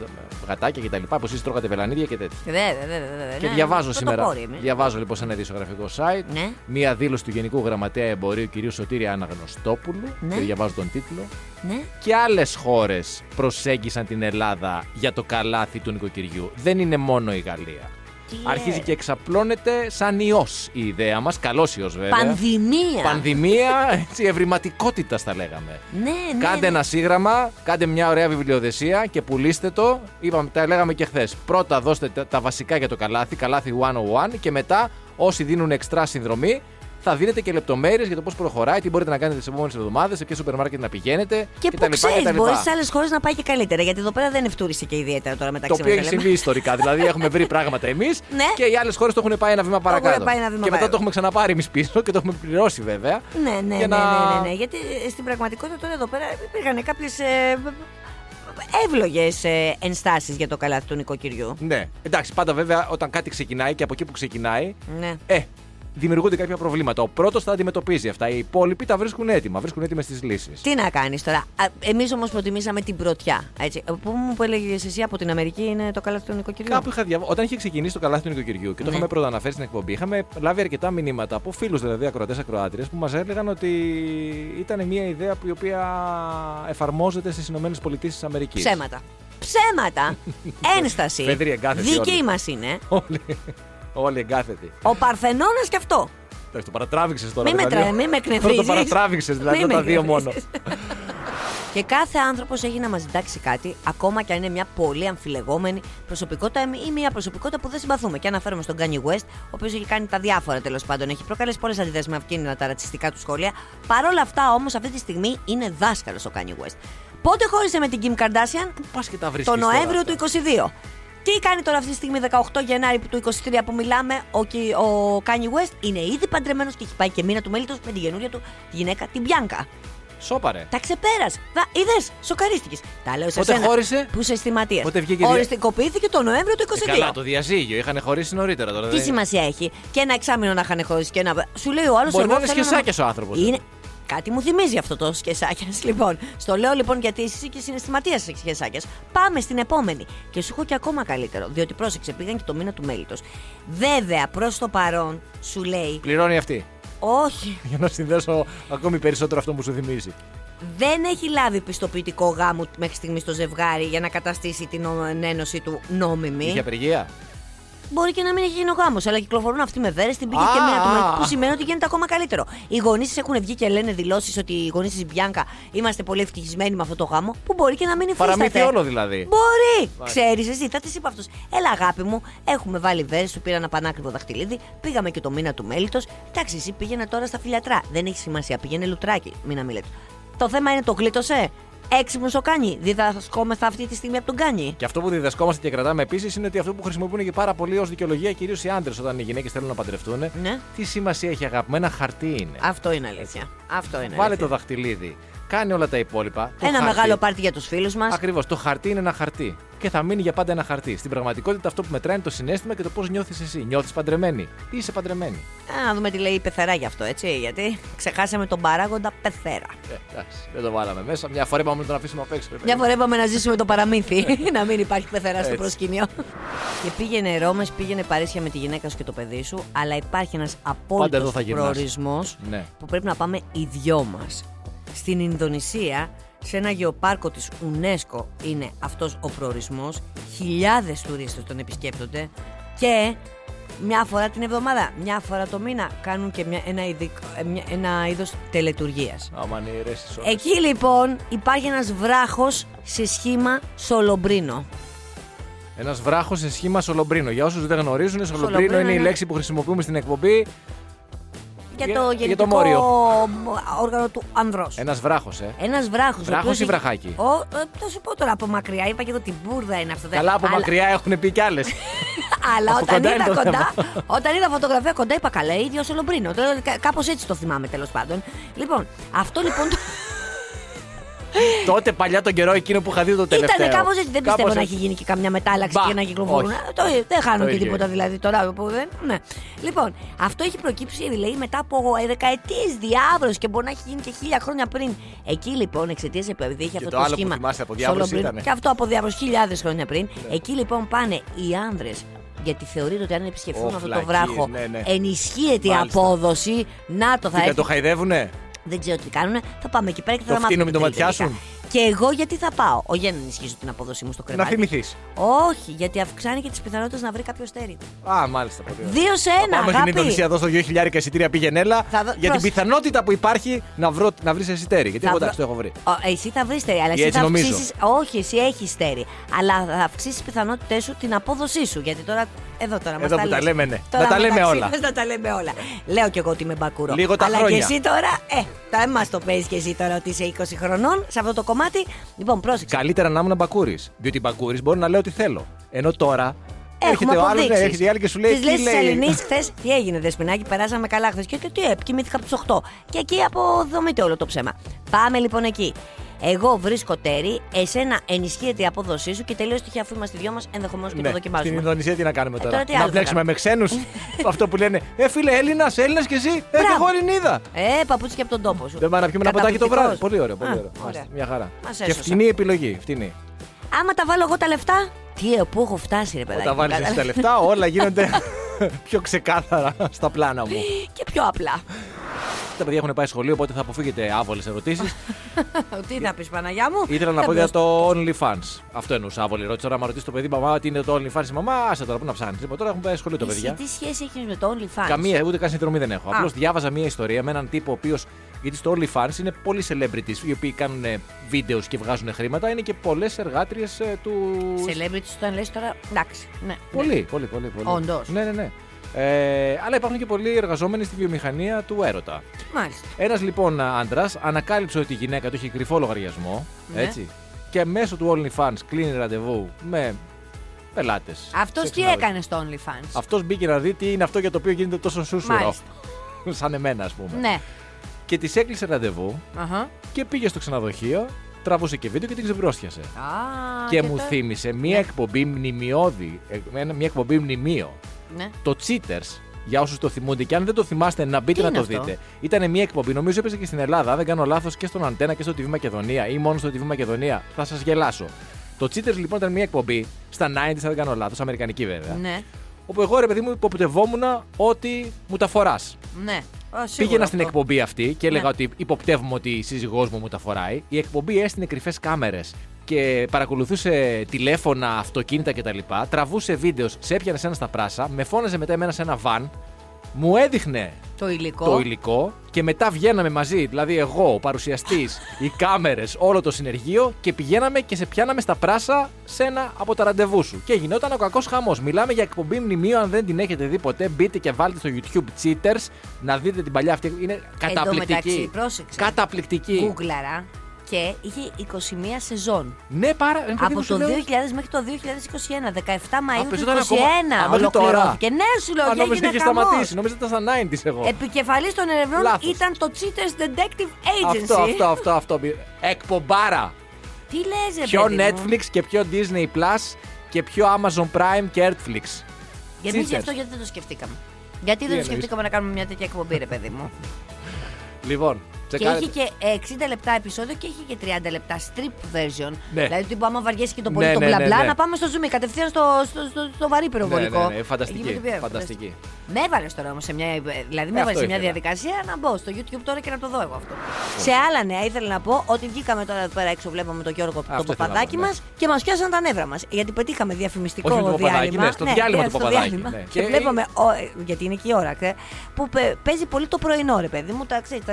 γατάκια κτλ. Που εσεί τρώγατε βελανίδια και τέτοια. Δε, δε, δε, δε, δε, Και ναι, διαβάζω το σήμερα. κόρη είμαι. Διαβάζω λοιπόν σε ένα ειδησιογραφικό site Ναι. μία δήλωση του Γενικού Γραμματέα Εμπορίου κ. Σωτήρη Αναγνωστόπουλου. Ναι. Και διαβάζω τον τίτλο. Ναι. Και άλλες χώρες προσέγγισαν την Ελλάδα για το καλάθι του νοικοκυριού. Δεν είναι μόνο η Γαλλία. Τι Αρχίζει λες. και εξαπλώνεται σαν ιός η ιδέα μας. Καλός ιός βέβαια. Πανδημία. Πανδημία, έτσι, ευρηματικότητας θα λέγαμε. Ναι, ναι. Κάντε ναι. ένα σύγγραμμα, κάντε μια ωραία βιβλιοδεσία και πουλήστε το. Είπαμε, τα λέγαμε και χθες. Πρώτα δώστε τα, τα βασικά για το καλάθι, καλάθι 101 και μετά όσοι δίνουν εξτρά συνδρομή θα δίνετε και λεπτομέρειες για το πώς προχωράει, τι μπορείτε να κάνετε τις επόμενες εβδομάδες, σε ποιο σούπερ μάρκετ να πηγαίνετε Και κτλ. που ξέρεις, κτλ. μπορείς σε άλλες χώρες να πάει και καλύτερα. Γιατί εδώ πέρα δεν ευτούρισε και ιδιαίτερα τώρα Το μεταξύ οποίο μας, έχει τα λέμε. συμβεί ιστορικά. δηλαδή έχουμε βρει πράγματα εμείς Ναι. και οι άλλες χώρες το έχουν πάει ένα βήμα παρακάτω. πάει ένα βήμα και μετά παρακάτω. το έχουμε ξαναπάρει εμείς πίσω και το έχουμε πληρώσει βέβαια. Ναι, ναι, ναι, για ναι, να- ναι, ναι, Γιατί ε, στην πραγματικότητα τώρα εδώ πέρα υπήρχαν κάποιες εύλογες ενστάσεις για το καλάθι του νοικοκυριού. Ναι. Εντάξει, πάντα βέβαια όταν κάτι ξεκινάει και από εκεί που ξεκινάει, Ναι. ε, δημιουργούνται κάποια προβλήματα. Ο πρώτος τα αντιμετωπίζει αυτά. Οι υπόλοιποι τα βρίσκουν έτοιμα, βρίσκουν έτοιμες τις λύσεις. Τι να κάνεις τώρα. Εμείς όμως προτιμήσαμε την πρωτιά. Έτσι. Πού μου που έλεγε εσύ από την Αμερική είναι το καλάθι του νοικοκυριού. Κάπου είχα διαβάσει. Όταν είχε ξεκινήσει το καλάθι του νοικοκυριού και το Ναι. είχαμε πρωτοαναφέρει στην εκπομπή, είχαμε λάβει αρκετά μηνύματα από φίλους δηλαδή ακροατές ακροάτριες που μας έλεγαν ότι ήταν μια ιδέα που η οποία εφαρμόζεται στις ΗΠΑ. Ψέματα. Ψέματα. Ένσταση. Φεδρή, εγκάθετη Δική όλοι. μας είναι. Όλοι, όλοι εγκάθετοι. Ο Παρθενώνας κι αυτό. Εντάξει, το παρατράβηξες τώρα. Μη με, δηλαδή. τρα... μη με Πρώτο εκνευρίζεις. παρατράβηξες, δηλαδή Μη με τα δύο μόνο. εκνευρίζεις. Και κάθε άνθρωπος έχει να μας διδάξει κάτι, ακόμα και αν είναι μια πολύ αμφιλεγόμενη προσωπικότητα ή μια προσωπικότητα που δεν συμπαθούμε. Και αναφέρομαι στον Kanye West, ο οποίος έχει κάνει τα διάφορα τέλος πάντων. Έχει προκαλέσει πολλές αντιδράσεις με αυτήν τα ρατσιστικά του σχόλια. Παρ' όλα αυτά όμως αυτή τη στιγμή είναι δάσκαλος ο Kanye West. Πότε χώρισε με την Kim Kardashian, Πας και τα βρίσκεις. το Νοέμβριο του 22. Τι κάνει τώρα αυτή τη στιγμή, 18 Γενάρη του 23 που μιλάμε, ο, Κι- ο Kanye West είναι ήδη παντρεμένος και έχει πάει και μήνα του μέλητο με τη καινούρια του τη γυναίκα, την Bianca. Σόπαρε. Τα ξεπέρασε. Είδες, σοκαρίστηκες. Τα λέω σε Πότε σένα. χώρισε; Που είσαι αισθηματία. Πότε βγήκε δια- Οριστικοποιήθηκε το Νοέμβριο του 22. Ε, καλά, το διαζύγιο. Είχαν χωρίσει νωρίτερα τώρα. Τι δεν- σημασία έχει; Και ένα εξάμεινο να είχαν χωρίσει και ένα. Σου λέει ο άλλος. Μπορεί να είναι σχεσάκια ο άνθρωπος. Είναι... Κάτι μου θυμίζει αυτό το σκεσάκιας. Λοιπόν, στο λέω λοιπόν γιατί εσύ είσαι και συναισθηματία σε σκεσάκιας. Πάμε στην επόμενη. Και σου έχω και ακόμα καλύτερο. Διότι πρόσεξε, πήγαν και το μήνα του μέλητος. Βέβαια, προς το παρόν σου λέει. Πληρώνει αυτή. Όχι, Για να συνδέσω ακόμη περισσότερο αυτό που σου θυμίζει. δεν έχει λάβει πιστοποιητικό γάμου μέχρι στιγμής το ζευγάρι για να καταστήσει την ο- ένωση του νόμιμη. Είχε απεργία. Μπορεί και να μην έχει γίνει ο γάμος, αλλά κυκλοφορούν αυτοί με βέρε, την πήγε και Α, μία του α, μέλη, α. που σημαίνει ότι γίνεται ακόμα καλύτερο. Οι γονείς έχουν βγει και λένε δηλώσεις ότι οι γονείς της Μπιάνκα είμαστε πολύ ευτυχισμένοι με αυτό το γάμο, που μπορεί και να μην υφίσταται. Παραμύθι όλο δηλαδή. Μπορεί! Ξέρεις εσύ, θα τη είπα αυτό. Έλα, αγάπη μου, έχουμε βάλει βέρε, σου πήρα ένα πανάκριβο δαχτυλίδι, πήγαμε και το μήνα του μέλητο. Εντάξει, εσύ πήγαινε τώρα στα φιλιατρά. Δεν έχει σημασία, πήγαινε λουτράκι. Μην να μην λέτε. Το θέμα είναι το γλίτωσε; Έξυπνος ο κάνει. Διδασκόμεθα αυτή τη στιγμή από τον κάνει. Και αυτό που διδασκόμαστε και κρατάμε επίσης είναι ότι αυτό που χρησιμοποιούν και πάρα πολύ ως δικαιολογία κυρίως οι άντρες όταν οι γυναίκες θέλουν να παντρευτούν. Ναι. Τι σημασία έχει αγάπη μου, ένα χαρτί είναι. Αυτό είναι αλήθεια. Αυτό είναι Βάλε αλήθεια. το δαχτυλίδι. Κάνει όλα τα υπόλοιπα. Το Ένα χαρτί- μεγάλο πάρτι για τους φίλους μας. Ακριβώς. Το χαρτί είναι ένα χαρτί. Και θα μείνει για πάντα ένα χαρτί. Στην πραγματικότητα αυτό που μετράει είναι το συνέστημα και το πώς νιώθεις εσύ. Νιώθεις παντρεμένη. Ή είσαι παντρεμένη. Να δούμε τι λέει η πεθερά γι' αυτό, έτσι. Γιατί ξεχάσαμε τον παράγοντα πεθέρα. Ε, εντάξει, δεν το βάλαμε μέσα. Μια φορά είπαμε να τον αφήσουμε απ' έξω. ρε παιδί. Μια φορά είπαμε να ζήσουμε το παραμύθι. να μην υπάρχει πεθερά στο Έτσι. προσκήνιο. και πήγαινε Ρώμες, πήγαινε Παρίσια με τη γυναίκα σου και το παιδί σου. Αλλά υπάρχει ένας Πάντα απόλυτος εδώ θα γυρνάς. προορισμός Ναι. που πρέπει να πάμε οι δυο μας. Στην Ινδονησία, σε ένα γεωπάρκο της UNESCO είναι αυτός ο προορισμός. Χιλιάδες τουρίστες τον επισκέπτονται και μια φορά την εβδομάδα, μια φορά το μήνα κάνουν και μια, ένα, ειδικ- ε, μια- ένα είδος τελετουργίας. Άμα είναι ηρές τις ώρες. Εκεί λοιπόν υπάρχει ένας βράχος σε σχήμα σολομπρίνο. Ένας βράχος σε σχήμα σολομπρίνο. Για όσους δεν γνωρίζουν, σολομπρίνο Σολομπρίνο είναι η είναι- λέξη που χρησιμοποιούμε στην εκπομπή. Για Για- το για το γενετικό μόριο. όργανο του ανδρός. Ένας βράχος, ε. Ένας βράχος. Βράχος ή βραχάκι; Ο, ε, θα σου πω τώρα από μακριά. Είπα και εγώ την μπουρδα είναι αυτό. Καλά από Αλλά- μακριά έχουν πει κι άλλες. Αλλά Από όταν κοντά είδα είναι το κοντά, όταν είδα φωτογραφία κοντά, είπα καλά, ίδιος Σολομπρίνο. Κάπως έτσι το θυμάμαι τέλος πάντων. Λοιπόν, αυτό λοιπόν. Το- Τότε παλιά τον καιρό εκείνο που είχα δει το τελευταίο. Ήταν κάπως έτσι. Δεν Κάπως πιστεύω να έτσι. έχει γίνει και καμιά μετάλλαξη Μπα, και να κυκλοφορούν. όχι. Ε, Το, δεν χάνω Το και ίδιο τίποτα είναι. δηλαδή τώρα που δεν. Ναι. Λοιπόν, αυτό έχει προκύψει λέει μετά από δεκαετίες διάβρωση και μπορεί να έχει γίνει και χίλια χρόνια πριν. Εκεί λοιπόν εξαιτίας επειδή είχε Και αυτό το το, άλλο που σχήμα. θυμάσαι από διάβρωση Σολομπρίνο, ήτανε. Και αυτό από διάβρωση χιλιάδες χρόνια πριν. Εκεί λοιπόν πάνε οι άνδρες. Γιατί θεωρείται ότι αν επισκεφθούν Ω, αυτό το φλακίες, βράχο, ναι, ναι. ενισχύεται η Μάλιστα. απόδοση. Να το θα Τι, έρθει το χαϊδεύουνε; Δεν ξέρω τι κάνουν. Θα πάμε εκεί πέρα και θα Το τα μάθουμε. φτύνο, μην το τελικά. ματιάσουν. Και εγώ γιατί θα πάω; Όχι για να ενισχύσω την απόδοσή μου στο Να κρεβάτι. θυμηθείς. Όχι, γιατί αυξάνει και τις πιθανότητες να βρει κάποιο στέρι. Α, μάλιστα. Πολύ ωραία. Δύο σε Θα ένα, Πάμε στην αγάπη. Ινδονησία εδώ στο 2.000 εισιτήρια πήγαινέλα. Θα δω- Για την πρόσεξε. πιθανότητα που υπάρχει να, βρω, να βρεις εσιτέρι. Γιατί Θα εγώ βρω- εντάξει το έχω βρει. Ο, εσύ θα βρεις στέρι, αλλά Ή εσύ έτσι θα νομίζω. αυξήσει. Όχι, εσύ έχεις στέρι. Αλλά θα αυξήσεις τι πιθανότητές σου την απόδοσή σου. Γιατί τώρα. Εδώ τώρα μας Εδώ που τα λες. λέμε, ναι. Τώρα Να τα λέμε μεταξύ όλα. μας Να τα λέμε όλα. Λέω κι εγώ ότι είμαι μπακούρο. Λίγο τα Αλλά χρόνια. και εσύ τώρα. Ε, τα εμά το παίζει και εσύ τώρα ότι είσαι 20 χρονών σε αυτό το κομμάτι. Λοιπόν, πρόσεξε. Καλύτερα να ήμουν μπακούρης. Διότι μπακούρης μπορεί να λέω ό,τι θέλω. Ενώ τώρα Έχουμε έρχεται ο άλλος, ναι, αποδείξεις. έρχεται η άλλη και σου λέει. Της λες τι της λέει; Ελληνής χθες, τι έγινε, Δεσπινάκι, περάσαμε καλά χθες. Και, και τι, ε, κοιμήθηκα από τις 8. Και εκεί αποδομείται όλο το ψέμα. Πάμε λοιπόν εκεί. Εγώ βρίσκω τέρι, εσένα ενισχύεται η απόδοσή σου και τελείως τυχαία αφού είμαστε οι δυο μας, ενδεχομένως και Ναι, το στην δοκιμάζουμε. Ινδονησία τι να κάνουμε τώρα; τώρα τι να άλλο θα μπλέξουμε με ξένους. Αυτό που λένε Ε, φίλε, Έλληνας, Έλληνα κι εσύ. Ε, και Μπράβο. εγώ Ελληνίδα. Ε, παπούτσι και από τον τόπο σου. Δεν πάμε να πιούμε ένα ποτάκι το βράδυ. Καταπληκτικός. Πολύ ωραίο, πολύ Α, ωραίο. ωραία. Μάλιστα, Μια χαρά. Μας Και έσωσα. φτηνή επιλογή. Φτηνή. Άμα τα βάλω εγώ τα λεφτά, τι ε, πού έχω φτάσει, ρε παιδάκι. Όταν μου, βάλεις εσύ τα κατάλαβες. λεφτά, όλα γίνονται πιο ξεκάθαρα στα πλάνα μου. Και πιο απλά. Τα παιδιά έχουν πάει σχολείο, οπότε θα αποφύγετε άβολες ερωτήσεις. τι θα πεις, Παναγιά μου; Ήθελα να Θα πω για μπω το OnlyFans. Αυτό εννοούσα άβολη ερώτηση. Τώρα, άμα ρωτήσεις το παιδί, μαμά, τι είναι το OnlyFans, η μαμά, άσε τώρα που να ψάχνεις. Λοιπόν, τώρα έχουν πάει σχολείο τα Εσύ παιδιά. τι σχέση έχεις με το OnlyFans; Καμία, ούτε καν συνδρομή δεν έχω. Α. Απλώς διάβαζα μία ιστορία με έναν τύπο ο οποίος. Γιατί στο OnlyFans είναι πολλοί celebrities οι οποίοι κάνουν βίντεος και βγάζουν χρήματα. Είναι και πολλές εργάτριες του. Celebrities όταν λες τώρα. Εντάξει. Ναι. Πολύ, πολύ, πολύ. πολύ. Όντως. Ναι, ναι, ναι. Ε, αλλά υπάρχουν και πολλοί εργαζόμενοι στη βιομηχανία του έρωτα. Μάλιστα. Ένας λοιπόν άντρας ανακάλυψε ότι η γυναίκα του είχε κρυφό λογαριασμό. Ναι. Έτσι. Και μέσω του OnlyFans κλείνει ραντεβού με πελάτες. Αυτός τι έκανε στο OnlyFans; Αυτός μπήκε να δει τι είναι αυτό για το οποίο γίνεται τόσο σούσουρο. Μάλιστα. Σαν εμένα, ας πούμε. Ναι. Και τη έκλεισε ραντεβού Αχα. και πήγε στο ξενοδοχείο, τραβούσε και βίντεο και την ξεμπρόστιασε. Α, και μου τώρα- θύμισε μία εκπομπή μνημειώδη, ε, ένα- μία εκπομπή μνημείο. Ναι. Το Cheaters Για όσους το θυμούνται. Και αν δεν το θυμάστε, να μπείτε Τι να είναι το αυτό; δείτε. Ήταν μια εκπομπή, νομίζω έπαιζε και στην Ελλάδα. Αν δεν κάνω λάθος, και στον Αντένα και στο TV Μακεδονία ή μόνο στο TV Μακεδονία. Θα σας γελάσω. Το Cheaters λοιπόν ήταν μια εκπομπή στα 90s, αν δεν κάνω λάθος, αμερικανική βέβαια. Ναι, Όπου εγώ ρε παιδί μου υποπτευόμουν ότι μου τα φοράς. ναι. Α, σίγουρα Πήγαινα στην αυτό. εκπομπή αυτή και έλεγα Ναι. ότι υποπτεύουμε ότι η σύζυγός μου μου τα φοράει. Η εκπομπή έστεινε κρυφές κάμερες και παρακολουθούσε τηλέφωνα, αυτοκίνητα κτλ. Τραβούσε βίντεος, σε έπιανε σε ένα στα πράσα, με φώναζε μετά εμένα σε ένα βαν, μου έδειχνε Το υλικό. το υλικό και μετά βγαίναμε μαζί, δηλαδή εγώ, ο παρουσιαστής, οι κάμερες, όλο το συνεργείο και πηγαίναμε και σε πιάναμε στα πράσα σε ένα από τα ραντεβού σου. Και γινόταν ο κακός χαμός. Μιλάμε για εκπομπή μνημείο, αν δεν την έχετε δει ποτέ, μπείτε και βάλτε στο YouTube Cheaters να δείτε την παλιά αυτή. Είναι καταπληκτική. μεταξύ, πρόσεξε. Καταπληκτική. Γκούγκλαρα και είχε 21 σεζόν. Ναι, πάρα. παιδί Από μου, σου το 2000 λέω. μέχρι το 2021, 17 Μαΐου του παίζονταν 2021 ακόμα. Α, μέχρι τώρα. ολοκληρώθηκε. Ναι, σου λέω, Α, και νόμιζα έγινε είχε χαμός. σταματήσει. Νόμιζα ότι ήταν στα 90s εγώ. Επικεφαλής των ερευνών Λάθος. ήταν το Cheaters Detective Agency. Αυτό, αυτό, αυτό, αυτό. Εκπομπάρα. Τι λες, ρε Πιο παιδί μου; Netflix και πιο Disney Plus και πιο Amazon Prime και Netflix. Και εμείς γι' Cheaters. αυτό γιατί δεν το σκεφτήκαμε. Γιατί δεν το εννοείς; σκεφτήκαμε να κάνουμε μια τέτοια εκπομπή, ρε παιδί μου; Λοιπόν, Και τσεκάρετε. είχε και 60 λεπτά επεισόδιο και είχε και 30 λεπτά strip version. Ναι. Δηλαδή, τύπου άμα βαριέσαι και το πολύ Ναι, το ναι, μπλα ναι, μπλα, ναι. να πάμε στο zoom κατευθείαν στο, στο, στο, στο βαρύ πυροβολικό. Ναι, ναι, ναι, Εκεί φανταστική, με το οποίο- φανταστική. Με έβαλες τώρα όμως σε μια. Δηλαδή, με Ε, έβαλες αυτό σε μια ήθελα. διαδικασία να μπω στο YouTube τώρα και να το δω εγώ αυτό. Σε άλλα νέα, ήθελα να πω ότι βγήκαμε τώρα εδώ πέρα έξω, βλέπαμε τον Γιώργο το Αυτό ήθελα να παπαδάκι πω, μας ναι. και μας πιάσαν τα νεύρα μας. Γιατί πετύχαμε διαφημιστικό Όχι με το παπαδάκι, διάλειμμα. ναι, στο διάλειμμα του στο παπαδάκι, διάλειμμα. ναι. Και Και- βλέπαμε. ο- ε, γιατί είναι και η ώρα, ξέρε, που πε- παίζει πολύ το πρωινό, ρε παιδί μου, τα, ξέρεις,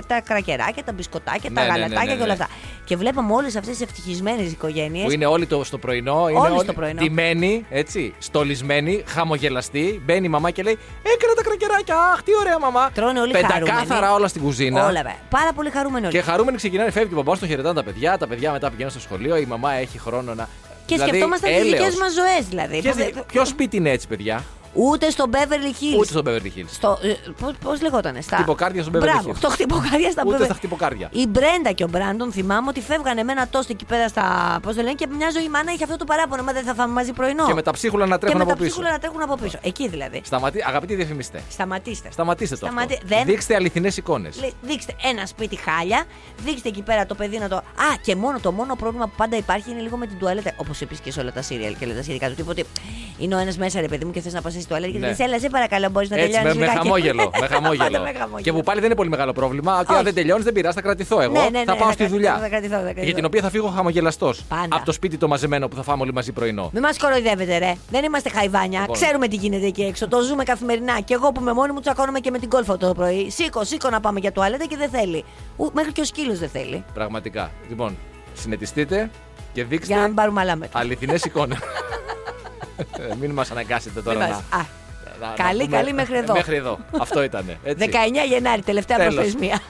τα, τα κρακεράκια, τα μπισκοτάκια, Ναι, τα ναι, ναι, γαλατάκια ναι, και όλα ναι. αυτά. Και βλέπαμε όλες αυτές τις ευτυχισμένες οικογένειες. Που είναι όλοι το, στο πρωινό, είναι Όλοι όλοι στο πρωινό. ντυμένοι, έτσι, στολισμένοι, χαμογελαστοί. Μπαίνει η μαμά και λέει: Έκανα τα κρακεράκια. Αχ, τι ωραία μαμά. Τρώνε όλοι Πεντακάθαρα χαρούμενοι. όλα στην κουζίνα. Όλα, βέβαια. Πάρα πολύ χαρούμενοι όλοι. Και χαρούμενοι ξεκινάνε, φεύγει και ο μπαμπάς, τον χαιρετάνε τα παιδιά. Τα παιδιά μετά πηγαίνουν στο σχολείο. Η μαμά έχει χρόνο να. Και δηλαδή, σκεφτόμαστε τις έλεος. δικές μας ζωές, δηλαδή. Ποιες Που- δι- Ποιο σπίτι είναι έτσι, παιδιά; Ούτε στο Beverly Hills. Ούτε στο Beverly Hills. Στο, πώς λεγότανε, στα. Χτυποκάρδια στο Beverly Μπράβο, Hills. στο χτυποκάρδια στα Ούτε Beverly- στα χτυποκάρδια. Η Μπρέντα και ο Μπράντον θυμάμαι ότι φεύγανε με ένα τόστ εκεί πέρα στα. Πώς το λένε και μια ζωή η μάνα είχε αυτό το παράπονο. Μα δεν θα φάμε μαζί πρωινό. Και με τα ψίχουλα να Και τρέχουν με τα από πίσω. ψίχουλα να τρέχουν από πίσω. Εκεί δηλαδή. Σταματή... Αγαπητοί διαφημιστές, Σταματήστε. σταματήστε το. Σταματή- Αυτό. δεν- Δείξτε αληθινές εικόνες. Λέει, Δείξτε ένα σπίτι χάλια, δείξτε εκεί πέρα το παιδί να το. Α, και μόνο το μόνο πρόβλημα που πάντα υπάρχει είναι λίγο με την τουαλέτα. Όπως επίσης και σε όλα τα σύριαλ και όλα τα σχετικά του τύπου. Ότι είναι ο ένας μέσα, ρε παιδί μου, και θες να πας στη τουαλέτα και Ναι. λες, Έλα, σε παρακαλώ, μπορείς να Έτσι, τελειώνει. με, με χαμόγελο. με χαμόγελο. με χαμόγελο. Και που πάλι δεν είναι πολύ μεγάλο πρόβλημα. Ότι αν Όχι. δεν τελειώνεις, δεν πειράζει, θα κρατηθώ εγώ. Ναι, ναι, ναι, θα πάω θα στη κρατηθώ, δουλειά. θα κρατηθώ, θα κρατηθώ. Για την οποία θα φύγω χαμογελαστός. Πάντα. Από το σπίτι το μαζεμένο που θα φάμε όλοι μαζί πρωινό. Μην μας κοροϊδεύετε, ρε. Δεν είμαστε χαϊβάνια. Λοιπόν. Ξέρουμε τι γίνεται εκεί έξω. Το ζούμε καθημερινά. Και εγώ που είμαι μόνη μου τσακώνομαι και με την κόλφα το πρωί. Σήκω, σήκω να πάμε για τουαλέτα και δεν θέλει. Ου, μέχρι και ο σκύλος δεν θέλει. Πραγματικά. Λοιπόν, συνετιστείτε και δείξτε Για να μην πάρουμε άλλα μέτρα. αληθινές εικόνες. Μην μας αναγκάσετε τώρα Μην να. μας- Α, να- να Καλή, πούμε- καλή μέχρι εδώ. Μέχρι εδώ. Αυτό ήταν. 19 Γενάρη, τελευταία Τέλος. προθεσμία.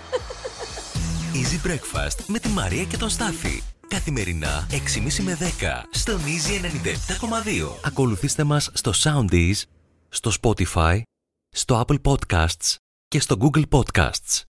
Easy Breakfast με τη Μαρία και τον Στάφη. Καθημερινά 6.30 με 10 στον Easy 97.2. Ακολουθήστε μας στο Soundees, στο Spotify, στο Apple Podcasts και στο Google Podcasts.